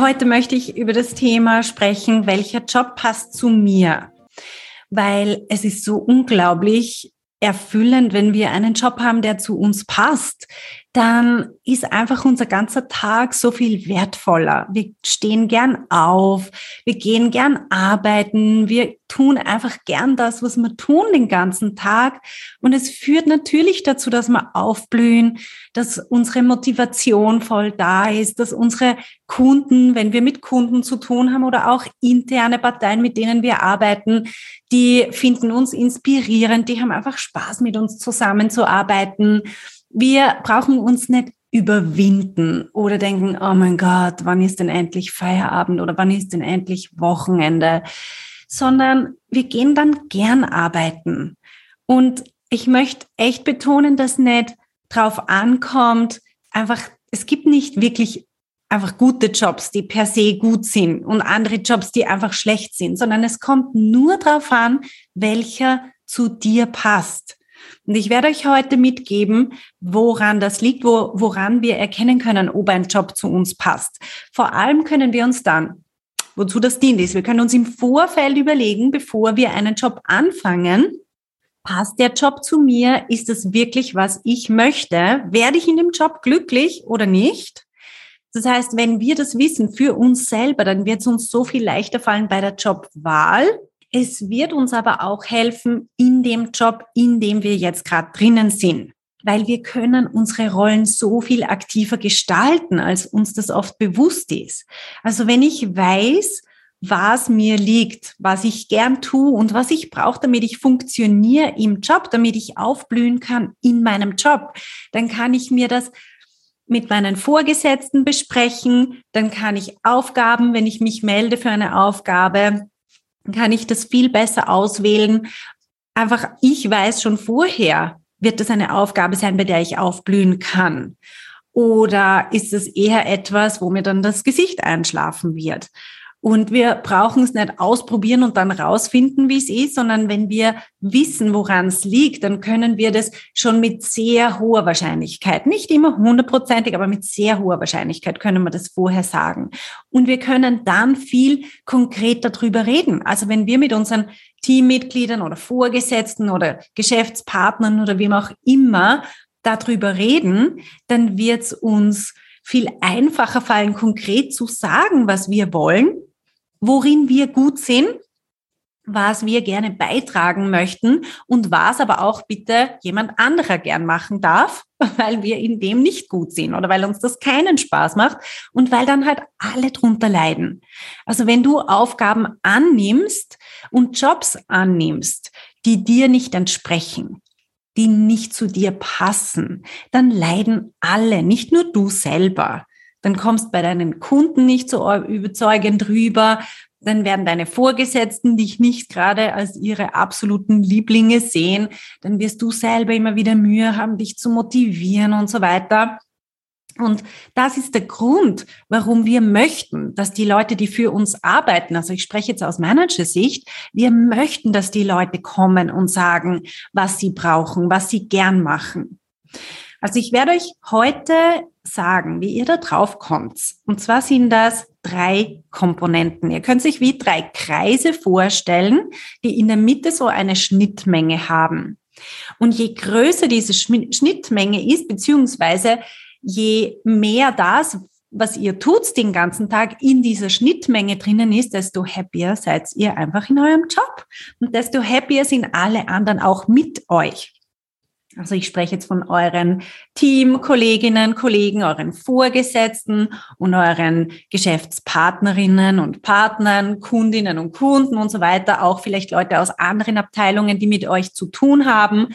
Heute möchte ich über das Thema sprechen, welcher Job passt zu mir? Weil es ist so unglaublich erfüllend, wenn wir einen Job haben, der zu uns passt, dann ist einfach unser ganzer Tag so viel wertvoller. Wir stehen gern auf, wir gehen gern arbeiten, wir tun einfach gern das, was wir tun den ganzen Tag. Und es führt natürlich dazu, dass wir aufblühen, dass unsere Motivation voll da ist, dass unsere Kunden, wenn wir mit Kunden zu tun haben oder auch interne Parteien, mit denen wir arbeiten, die finden uns inspirierend, die haben einfach Spaß mit uns zusammenzuarbeiten wir brauchen uns nicht überwinden oder denken, oh mein Gott, wann ist denn endlich Feierabend oder wann ist denn endlich Wochenende, sondern wir gehen dann gern arbeiten. Und ich möchte echt betonen, dass nicht drauf ankommt, einfach, es gibt nicht wirklich einfach gute Jobs, die per se gut sind und andere Jobs, die einfach schlecht sind, sondern es kommt nur drauf an, welcher zu dir passt. Und ich werde euch heute mitgeben, woran das liegt, wo, woran wir erkennen können, ob ein Job zu uns passt. Vor allem können wir uns dann, wozu das dient ist, wir können uns im Vorfeld überlegen, bevor wir einen Job anfangen, passt der Job zu mir? Ist es wirklich, was ich möchte? Werde ich in dem Job glücklich oder nicht? Das heißt, wenn wir das wissen für uns selber, dann wird es uns so viel leichter fallen bei der Jobwahl es wird uns aber auch helfen in dem Job, in dem wir jetzt gerade drinnen sind, weil wir können unsere Rollen so viel aktiver gestalten, als uns das oft bewusst ist. Also wenn ich weiß, was mir liegt, was ich gern tue und was ich brauche, damit ich funktioniere im Job, damit ich aufblühen kann in meinem Job, dann kann ich mir das mit meinen Vorgesetzten besprechen, dann kann ich Aufgaben, wenn ich mich melde für eine Aufgabe, kann ich das viel besser auswählen. Einfach, ich weiß schon vorher, wird das eine Aufgabe sein, bei der ich aufblühen kann? Oder ist es eher etwas, wo mir dann das Gesicht einschlafen wird? Und wir brauchen es nicht ausprobieren und dann rausfinden, wie es ist, sondern wenn wir wissen, woran es liegt, dann können wir das schon mit sehr hoher Wahrscheinlichkeit, nicht immer hundertprozentig, aber mit sehr hoher Wahrscheinlichkeit können wir das vorher sagen. Und wir können dann viel konkreter drüber reden. Also wenn wir mit unseren Teammitgliedern oder Vorgesetzten oder Geschäftspartnern oder wem auch immer darüber reden, dann wird es uns viel einfacher fallen, konkret zu sagen, was wir wollen worin wir gut sind, was wir gerne beitragen möchten und was aber auch bitte jemand anderer gern machen darf, weil wir in dem nicht gut sind oder weil uns das keinen Spaß macht und weil dann halt alle drunter leiden. Also wenn du Aufgaben annimmst und Jobs annimmst, die dir nicht entsprechen, die nicht zu dir passen, dann leiden alle, nicht nur du selber dann kommst bei deinen Kunden nicht so überzeugend rüber, dann werden deine Vorgesetzten dich nicht gerade als ihre absoluten Lieblinge sehen, dann wirst du selber immer wieder Mühe haben, dich zu motivieren und so weiter. Und das ist der Grund, warum wir möchten, dass die Leute, die für uns arbeiten, also ich spreche jetzt aus Managersicht, wir möchten, dass die Leute kommen und sagen, was sie brauchen, was sie gern machen. Also ich werde euch heute sagen, wie ihr da drauf kommt. Und zwar sind das drei Komponenten. Ihr könnt sich wie drei Kreise vorstellen, die in der Mitte so eine Schnittmenge haben. Und je größer diese Schnittmenge ist, beziehungsweise je mehr das, was ihr tut den ganzen Tag in dieser Schnittmenge drinnen ist, desto happier seid ihr einfach in eurem Job. Und desto happier sind alle anderen auch mit euch. Also ich spreche jetzt von euren Team, Kolleginnen, Kollegen, euren Vorgesetzten und euren Geschäftspartnerinnen und Partnern, Kundinnen und Kunden und so weiter. Auch vielleicht Leute aus anderen Abteilungen, die mit euch zu tun haben,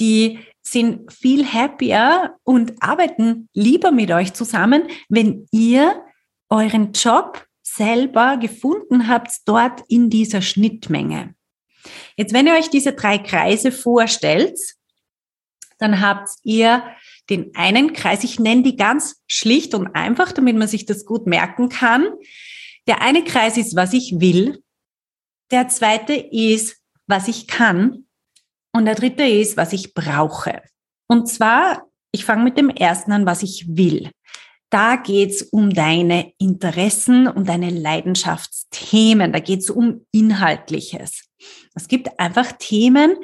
die sind viel happier und arbeiten lieber mit euch zusammen, wenn ihr euren Job selber gefunden habt dort in dieser Schnittmenge. Jetzt, wenn ihr euch diese drei Kreise vorstellt, dann habt ihr den einen Kreis, ich nenne die ganz schlicht und einfach, damit man sich das gut merken kann. Der eine Kreis ist, was ich will. Der zweite ist, was ich kann. Und der dritte ist, was ich brauche. Und zwar, ich fange mit dem ersten an, was ich will. Da geht's um deine Interessen und deine Leidenschaftsthemen. Da geht's um Inhaltliches. Es gibt einfach Themen,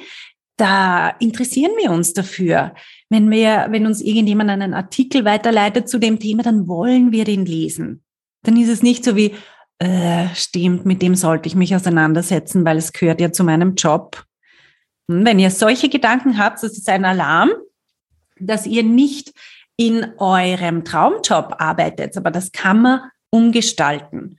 da interessieren wir uns dafür. Wenn wir, wenn uns irgendjemand einen Artikel weiterleitet zu dem Thema, dann wollen wir den lesen. Dann ist es nicht so wie, äh, stimmt, mit dem sollte ich mich auseinandersetzen, weil es gehört ja zu meinem Job. Hm, wenn ihr solche Gedanken habt, das ist ein Alarm, dass ihr nicht in eurem Traumjob arbeitet, aber das kann man umgestalten.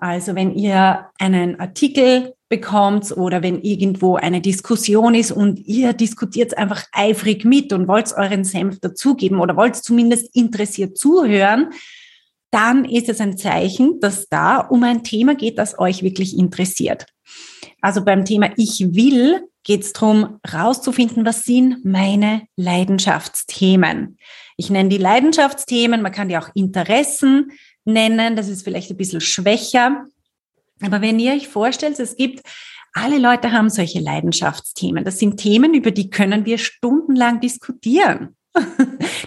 Also wenn ihr einen Artikel bekommt oder wenn irgendwo eine Diskussion ist und ihr diskutiert einfach eifrig mit und wollt euren Senf dazugeben oder wollt zumindest interessiert zuhören, dann ist es ein Zeichen, dass da um ein Thema geht, das euch wirklich interessiert. Also beim Thema Ich will geht es darum, rauszufinden, was sind meine Leidenschaftsthemen. Ich nenne die Leidenschaftsthemen, man kann die auch Interessen nennen, das ist vielleicht ein bisschen schwächer. Aber wenn ihr euch vorstellt, es gibt, alle Leute haben solche Leidenschaftsthemen. Das sind Themen, über die können wir stundenlang diskutieren.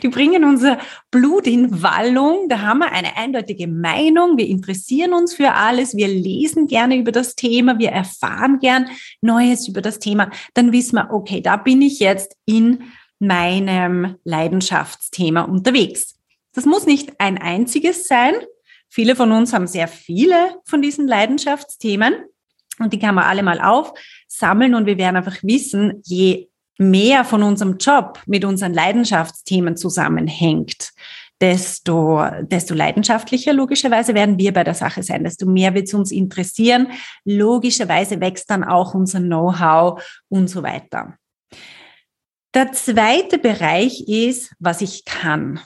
Die bringen unser Blut in Wallung. Da haben wir eine eindeutige Meinung. Wir interessieren uns für alles. Wir lesen gerne über das Thema. Wir erfahren gern Neues über das Thema. Dann wissen wir, okay, da bin ich jetzt in meinem Leidenschaftsthema unterwegs. Das muss nicht ein einziges sein. Viele von uns haben sehr viele von diesen Leidenschaftsthemen und die kann man alle mal aufsammeln und wir werden einfach wissen, je mehr von unserem Job mit unseren Leidenschaftsthemen zusammenhängt, desto, desto leidenschaftlicher logischerweise werden wir bei der Sache sein, desto mehr wird es uns interessieren. Logischerweise wächst dann auch unser Know-how und so weiter. Der zweite Bereich ist, was ich kann.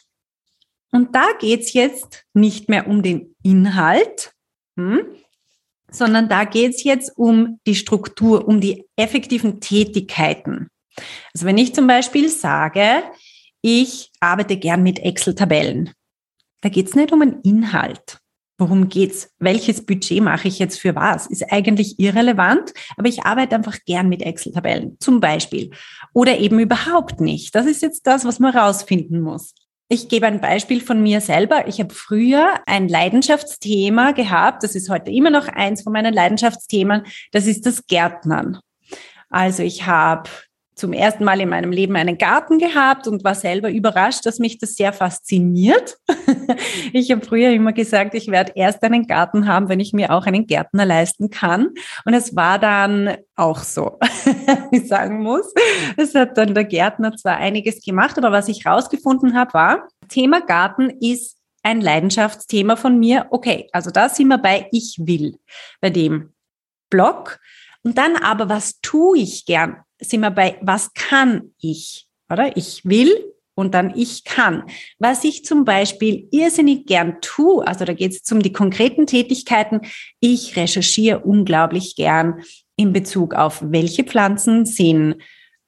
Und da geht's jetzt nicht mehr um den Inhalt, hm, sondern da geht's jetzt um die Struktur, um die effektiven Tätigkeiten. Also wenn ich zum Beispiel sage, ich arbeite gern mit Excel-Tabellen, da geht's nicht um einen Inhalt. Worum geht's? Welches Budget mache ich jetzt für was? Ist eigentlich irrelevant, aber ich arbeite einfach gern mit Excel-Tabellen, zum Beispiel. Oder eben überhaupt nicht. Das ist jetzt das, was man rausfinden muss. Ich gebe ein Beispiel von mir selber. Ich habe früher ein Leidenschaftsthema gehabt. Das ist heute immer noch eins von meinen Leidenschaftsthemen. Das ist das Gärtnern. Also ich habe zum ersten Mal in meinem Leben einen Garten gehabt und war selber überrascht, dass mich das sehr fasziniert. Ich habe früher immer gesagt, ich werde erst einen Garten haben, wenn ich mir auch einen Gärtner leisten kann. Und es war dann auch so, ich sagen muss. Es hat dann der Gärtner zwar einiges gemacht, aber was ich rausgefunden habe, war, Thema Garten ist ein Leidenschaftsthema von mir. Okay, also da sind wir bei Ich will, bei dem Blog. Und dann aber, was tue ich gern? Sind wir bei, was kann ich? Oder? Ich will und dann ich kann. Was ich zum Beispiel irrsinnig gern tue, also da geht es um die konkreten Tätigkeiten, ich recherchiere unglaublich gern in Bezug auf welche Pflanzen sind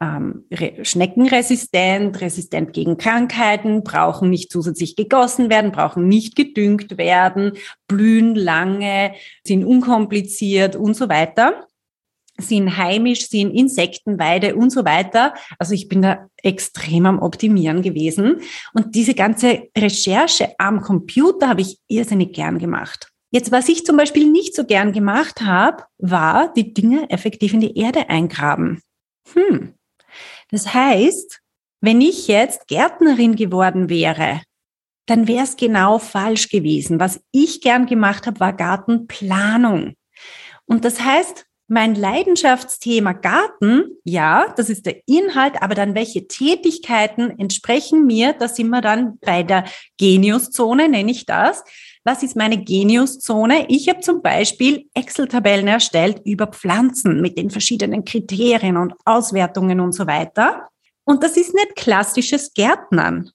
ähm, schneckenresistent, resistent gegen Krankheiten, brauchen nicht zusätzlich gegossen werden, brauchen nicht gedüngt werden, blühen lange, sind unkompliziert und so weiter sind heimisch, sind Insektenweide und so weiter. Also ich bin da extrem am Optimieren gewesen. Und diese ganze Recherche am Computer habe ich irrsinnig gern gemacht. Jetzt, was ich zum Beispiel nicht so gern gemacht habe, war die Dinge effektiv in die Erde eingraben. Hm. Das heißt, wenn ich jetzt Gärtnerin geworden wäre, dann wäre es genau falsch gewesen. Was ich gern gemacht habe, war Gartenplanung. Und das heißt, mein Leidenschaftsthema Garten, ja, das ist der Inhalt, aber dann welche Tätigkeiten entsprechen mir, da sind wir dann bei der Geniuszone, nenne ich das. Was ist meine Geniuszone? Ich habe zum Beispiel Excel-Tabellen erstellt über Pflanzen mit den verschiedenen Kriterien und Auswertungen und so weiter. Und das ist nicht klassisches Gärtnern.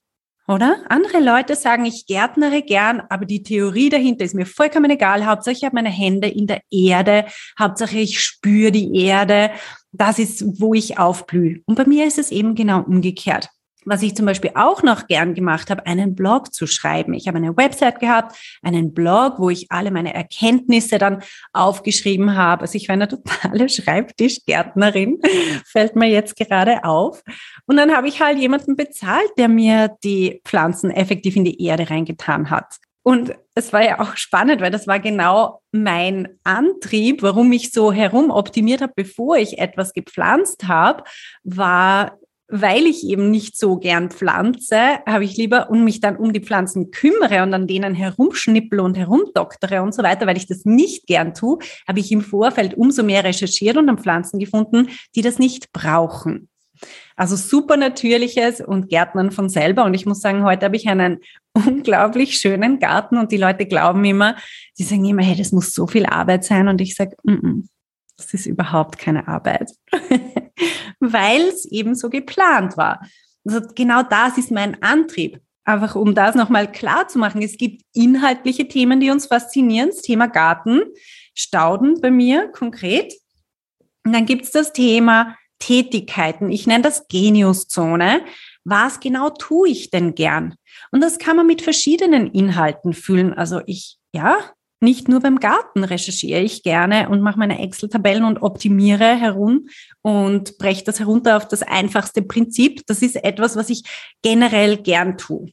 Oder? Andere Leute sagen, ich gärtnere gern, aber die Theorie dahinter ist mir vollkommen egal. Hauptsache, ich habe meine Hände in der Erde. Hauptsache, ich spüre die Erde. Das ist, wo ich aufblühe. Und bei mir ist es eben genau umgekehrt was ich zum Beispiel auch noch gern gemacht habe, einen Blog zu schreiben. Ich habe eine Website gehabt, einen Blog, wo ich alle meine Erkenntnisse dann aufgeschrieben habe. Also ich war eine totale Schreibtischgärtnerin, fällt mir jetzt gerade auf. Und dann habe ich halt jemanden bezahlt, der mir die Pflanzen effektiv in die Erde reingetan hat. Und es war ja auch spannend, weil das war genau mein Antrieb, warum ich so herum optimiert habe, bevor ich etwas gepflanzt habe, war weil ich eben nicht so gern pflanze, habe ich lieber und mich dann um die Pflanzen kümmere und an denen herumschnippel und herumdoktere und so weiter, weil ich das nicht gern tue, habe ich im Vorfeld umso mehr recherchiert und an Pflanzen gefunden, die das nicht brauchen. Also super natürliches und Gärtnern von selber. Und ich muss sagen, heute habe ich einen unglaublich schönen Garten und die Leute glauben immer, die sagen immer, hey, das muss so viel Arbeit sein. Und ich sage, mm -mm, das ist überhaupt keine Arbeit. weil es eben so geplant war. Also genau das ist mein Antrieb. Einfach um das nochmal klar zu machen. Es gibt inhaltliche Themen, die uns faszinieren. Das Thema Garten, Stauden bei mir konkret. Und dann gibt es das Thema Tätigkeiten. Ich nenne das Geniuszone. Was genau tue ich denn gern? Und das kann man mit verschiedenen Inhalten fühlen. Also ich, ja, nicht nur beim Garten recherchiere ich gerne und mache meine Excel-Tabellen und optimiere herum und breche das herunter auf das einfachste Prinzip. Das ist etwas, was ich generell gern tue.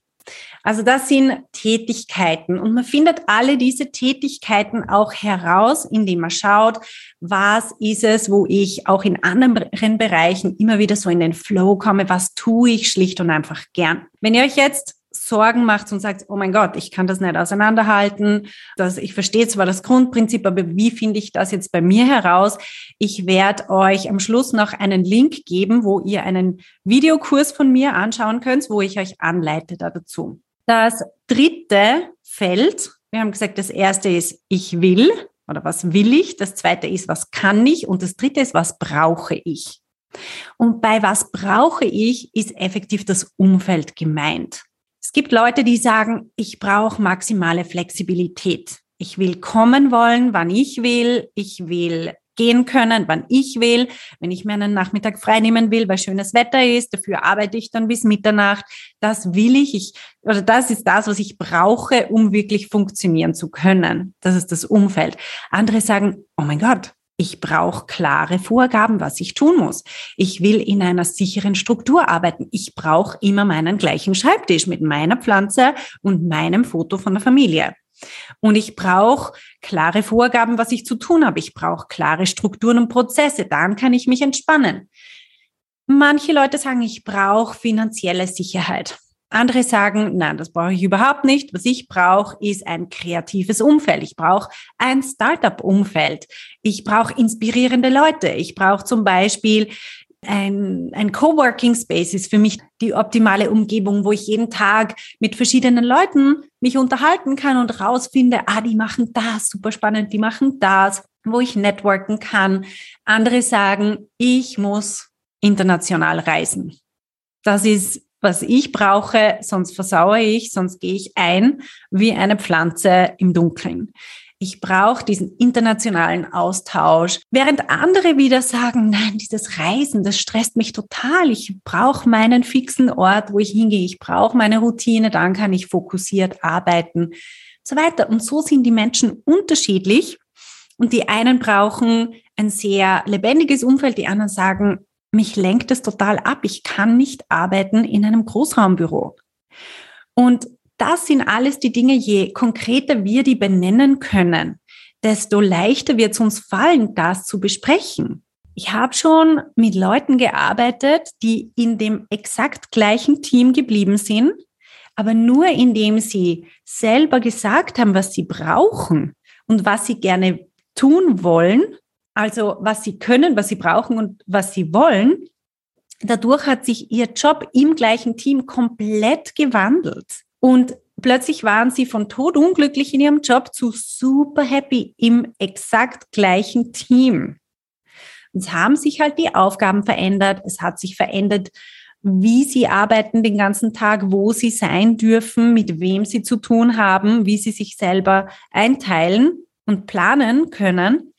Also das sind Tätigkeiten und man findet alle diese Tätigkeiten auch heraus, indem man schaut, was ist es, wo ich auch in anderen Bereichen immer wieder so in den Flow komme, was tue ich schlicht und einfach gern. Wenn ihr euch jetzt Sorgen macht und sagt, oh mein Gott, ich kann das nicht auseinanderhalten, dass ich verstehe zwar das Grundprinzip, aber wie finde ich das jetzt bei mir heraus? Ich werde euch am Schluss noch einen Link geben, wo ihr einen Videokurs von mir anschauen könnt, wo ich euch anleite dazu. Das dritte Feld, wir haben gesagt, das erste ist, ich will oder was will ich? Das zweite ist, was kann ich? Und das dritte ist, was brauche ich? Und bei was brauche ich, ist effektiv das Umfeld gemeint. Es gibt Leute, die sagen, ich brauche maximale Flexibilität. Ich will kommen wollen, wann ich will. Ich will gehen können, wann ich will. Wenn ich mir einen Nachmittag freinehmen will, weil schönes Wetter ist, dafür arbeite ich dann bis Mitternacht. Das will ich. ich oder das ist das, was ich brauche, um wirklich funktionieren zu können. Das ist das Umfeld. Andere sagen, oh mein Gott, ich brauche klare Vorgaben, was ich tun muss. Ich will in einer sicheren Struktur arbeiten. Ich brauche immer meinen gleichen Schreibtisch mit meiner Pflanze und meinem Foto von der Familie. Und ich brauche klare Vorgaben, was ich zu tun habe. Ich brauche klare Strukturen und Prozesse. Dann kann ich mich entspannen. Manche Leute sagen, ich brauche finanzielle Sicherheit. Andere sagen, nein, das brauche ich überhaupt nicht. Was ich brauche, ist ein kreatives Umfeld. Ich brauche ein Startup-Umfeld. Ich brauche inspirierende Leute. Ich brauche zum Beispiel ein, ein Coworking Space ist für mich die optimale Umgebung, wo ich jeden Tag mit verschiedenen Leuten mich unterhalten kann und rausfinde, ah, die machen das, super spannend, die machen das, wo ich networken kann. Andere sagen, ich muss international reisen. Das ist was ich brauche, sonst versauere ich, sonst gehe ich ein wie eine Pflanze im Dunkeln. Ich brauche diesen internationalen Austausch, während andere wieder sagen, nein, dieses Reisen, das stresst mich total. Ich brauche meinen fixen Ort, wo ich hingehe. Ich brauche meine Routine, dann kann ich fokussiert arbeiten, so weiter. Und so sind die Menschen unterschiedlich. Und die einen brauchen ein sehr lebendiges Umfeld, die anderen sagen, mich lenkt es total ab. Ich kann nicht arbeiten in einem Großraumbüro. Und das sind alles die Dinge, je konkreter wir die benennen können, desto leichter wird es uns fallen, das zu besprechen. Ich habe schon mit Leuten gearbeitet, die in dem exakt gleichen Team geblieben sind, aber nur indem sie selber gesagt haben, was sie brauchen und was sie gerne tun wollen also was sie können, was sie brauchen und was sie wollen. Dadurch hat sich ihr Job im gleichen Team komplett gewandelt. Und plötzlich waren sie von Tod unglücklich in ihrem Job zu super happy im exakt gleichen Team. Es haben sich halt die Aufgaben verändert. Es hat sich verändert, wie sie arbeiten den ganzen Tag, wo sie sein dürfen, mit wem sie zu tun haben, wie sie sich selber einteilen und planen können,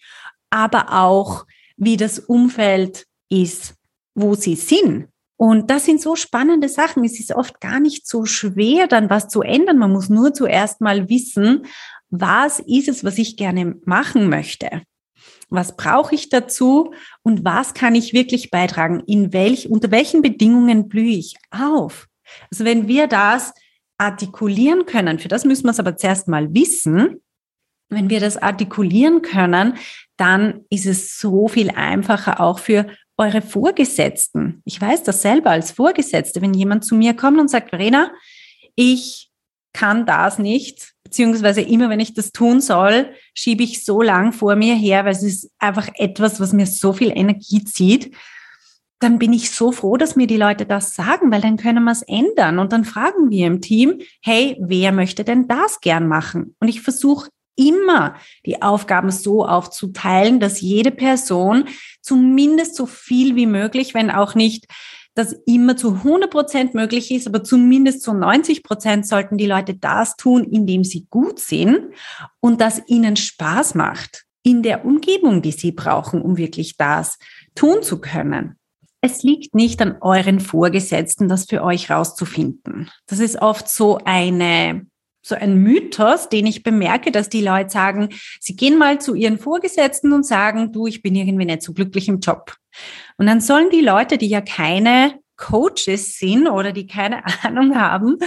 aber auch, wie das Umfeld ist, wo sie sind. Und das sind so spannende Sachen. Es ist oft gar nicht so schwer, dann was zu ändern. Man muss nur zuerst mal wissen, was ist es, was ich gerne machen möchte was brauche ich dazu und was kann ich wirklich beitragen? In welch, unter welchen Bedingungen blühe ich auf? Also wenn wir das artikulieren können, für das müssen wir es aber zuerst mal wissen, wenn wir das artikulieren können, dann ist es so viel einfacher auch für eure Vorgesetzten. Ich weiß das selber als Vorgesetzte, wenn jemand zu mir kommt und sagt, Verena, ich kann das nicht, beziehungsweise immer wenn ich das tun soll, schiebe ich so lang vor mir her, weil es ist einfach etwas, was mir so viel Energie zieht. Dann bin ich so froh, dass mir die Leute das sagen, weil dann können wir es ändern. Und dann fragen wir im Team, hey, wer möchte denn das gern machen? Und ich versuche immer die Aufgaben so aufzuteilen, dass jede Person zumindest so viel wie möglich, wenn auch nicht das immer zu 100 Prozent möglich ist, aber zumindest zu 90 Prozent sollten die Leute das tun, indem sie gut sind und das ihnen Spaß macht in der Umgebung, die sie brauchen, um wirklich das tun zu können. Es liegt nicht an euren Vorgesetzten, das für euch rauszufinden. Das ist oft so eine so ein Mythos, den ich bemerke, dass die Leute sagen, sie gehen mal zu ihren Vorgesetzten und sagen, du, ich bin irgendwie nicht so glücklich im Job. Und dann sollen die Leute, die ja keine Coaches sind oder die keine Ahnung haben,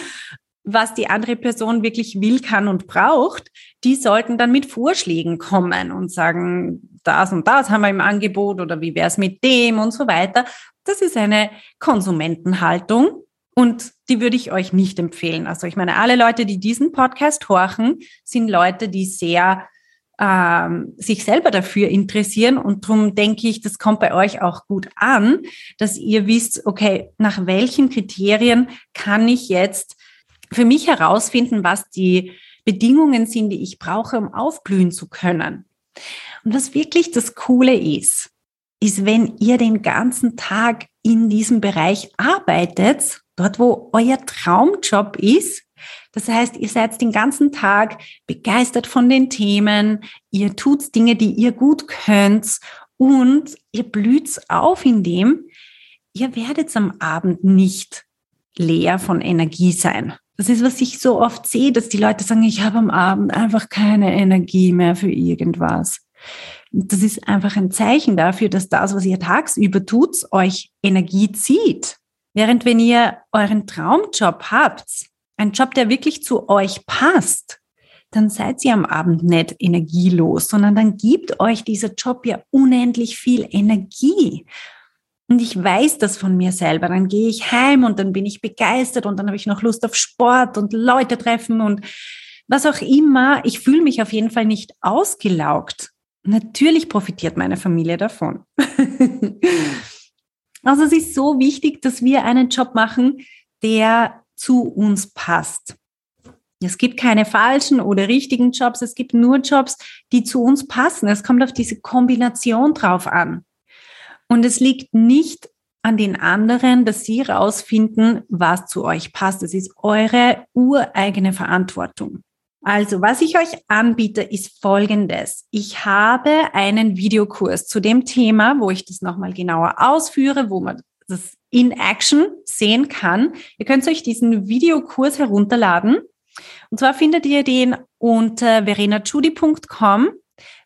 was die andere Person wirklich will, kann und braucht, die sollten dann mit Vorschlägen kommen und sagen, das und das haben wir im Angebot oder wie wäre es mit dem und so weiter. Das ist eine Konsumentenhaltung und die würde ich euch nicht empfehlen. Also ich meine, alle Leute, die diesen Podcast horchen, sind Leute, die sehr ähm, sich selber dafür interessieren. Und darum denke ich, das kommt bei euch auch gut an, dass ihr wisst, okay, nach welchen Kriterien kann ich jetzt für mich herausfinden, was die Bedingungen sind, die ich brauche, um aufblühen zu können. Und was wirklich das Coole ist, ist, wenn ihr den ganzen Tag in diesem Bereich arbeitet, dort wo euer Traumjob ist, das heißt, ihr seid den ganzen Tag begeistert von den Themen, ihr tut Dinge, die ihr gut könnt und ihr blüht auf in dem, ihr werdet am Abend nicht leer von Energie sein. Das ist, was ich so oft sehe, dass die Leute sagen, ich habe am Abend einfach keine Energie mehr für irgendwas. Das ist einfach ein Zeichen dafür, dass das, was ihr tagsüber tut, euch Energie zieht. Während wenn ihr euren Traumjob habt, ein Job, der wirklich zu euch passt, dann seid ihr am Abend nicht energielos, sondern dann gibt euch dieser Job ja unendlich viel Energie. Und ich weiß das von mir selber. Dann gehe ich heim und dann bin ich begeistert und dann habe ich noch Lust auf Sport und Leute treffen und was auch immer. Ich fühle mich auf jeden Fall nicht ausgelaugt. Natürlich profitiert meine Familie davon. also es ist so wichtig, dass wir einen Job machen, der zu uns passt. Es gibt keine falschen oder richtigen Jobs, es gibt nur Jobs, die zu uns passen. Es kommt auf diese Kombination drauf an. Und es liegt nicht an den anderen, dass sie herausfinden, was zu euch passt. Es ist eure ureigene Verantwortung. Also, was ich euch anbiete, ist Folgendes. Ich habe einen Videokurs zu dem Thema, wo ich das nochmal genauer ausführe, wo man das in Action sehen kann. Ihr könnt euch diesen Videokurs herunterladen. Und zwar findet ihr den unter verenachudi.com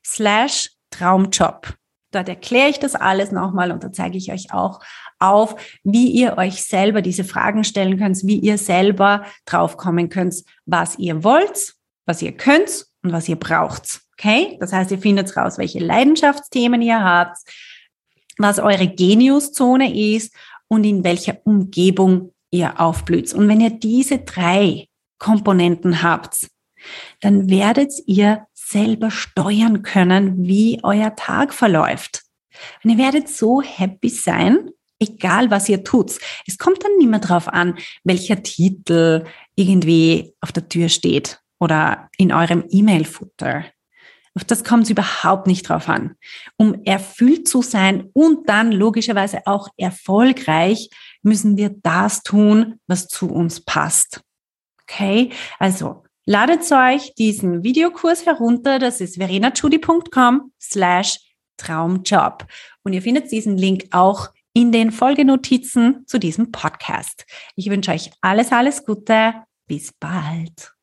slash Traumjob. Dort erkläre ich das alles nochmal und da zeige ich euch auch auf, wie ihr euch selber diese Fragen stellen könnt, wie ihr selber draufkommen könnt, was ihr wollt, was ihr könnt und was ihr braucht. Okay? Das heißt, ihr findet raus, welche Leidenschaftsthemen ihr habt, was eure Geniuszone ist und in welcher Umgebung ihr aufblüht. Und wenn ihr diese drei Komponenten habt, dann werdet ihr selber steuern können, wie euer Tag verläuft. Und ihr werdet so happy sein, egal was ihr tut. Es kommt dann nicht mehr drauf an, welcher Titel irgendwie auf der Tür steht oder in eurem E-Mail-Footer. Auf das kommt es überhaupt nicht drauf an. Um erfüllt zu sein und dann logischerweise auch erfolgreich, müssen wir das tun, was zu uns passt. Okay, also ladet euch diesen Videokurs herunter. Das ist verenachudi.com slash Traumjob. Und ihr findet diesen Link auch in den Folgenotizen zu diesem Podcast. Ich wünsche euch alles, alles Gute. Bis bald.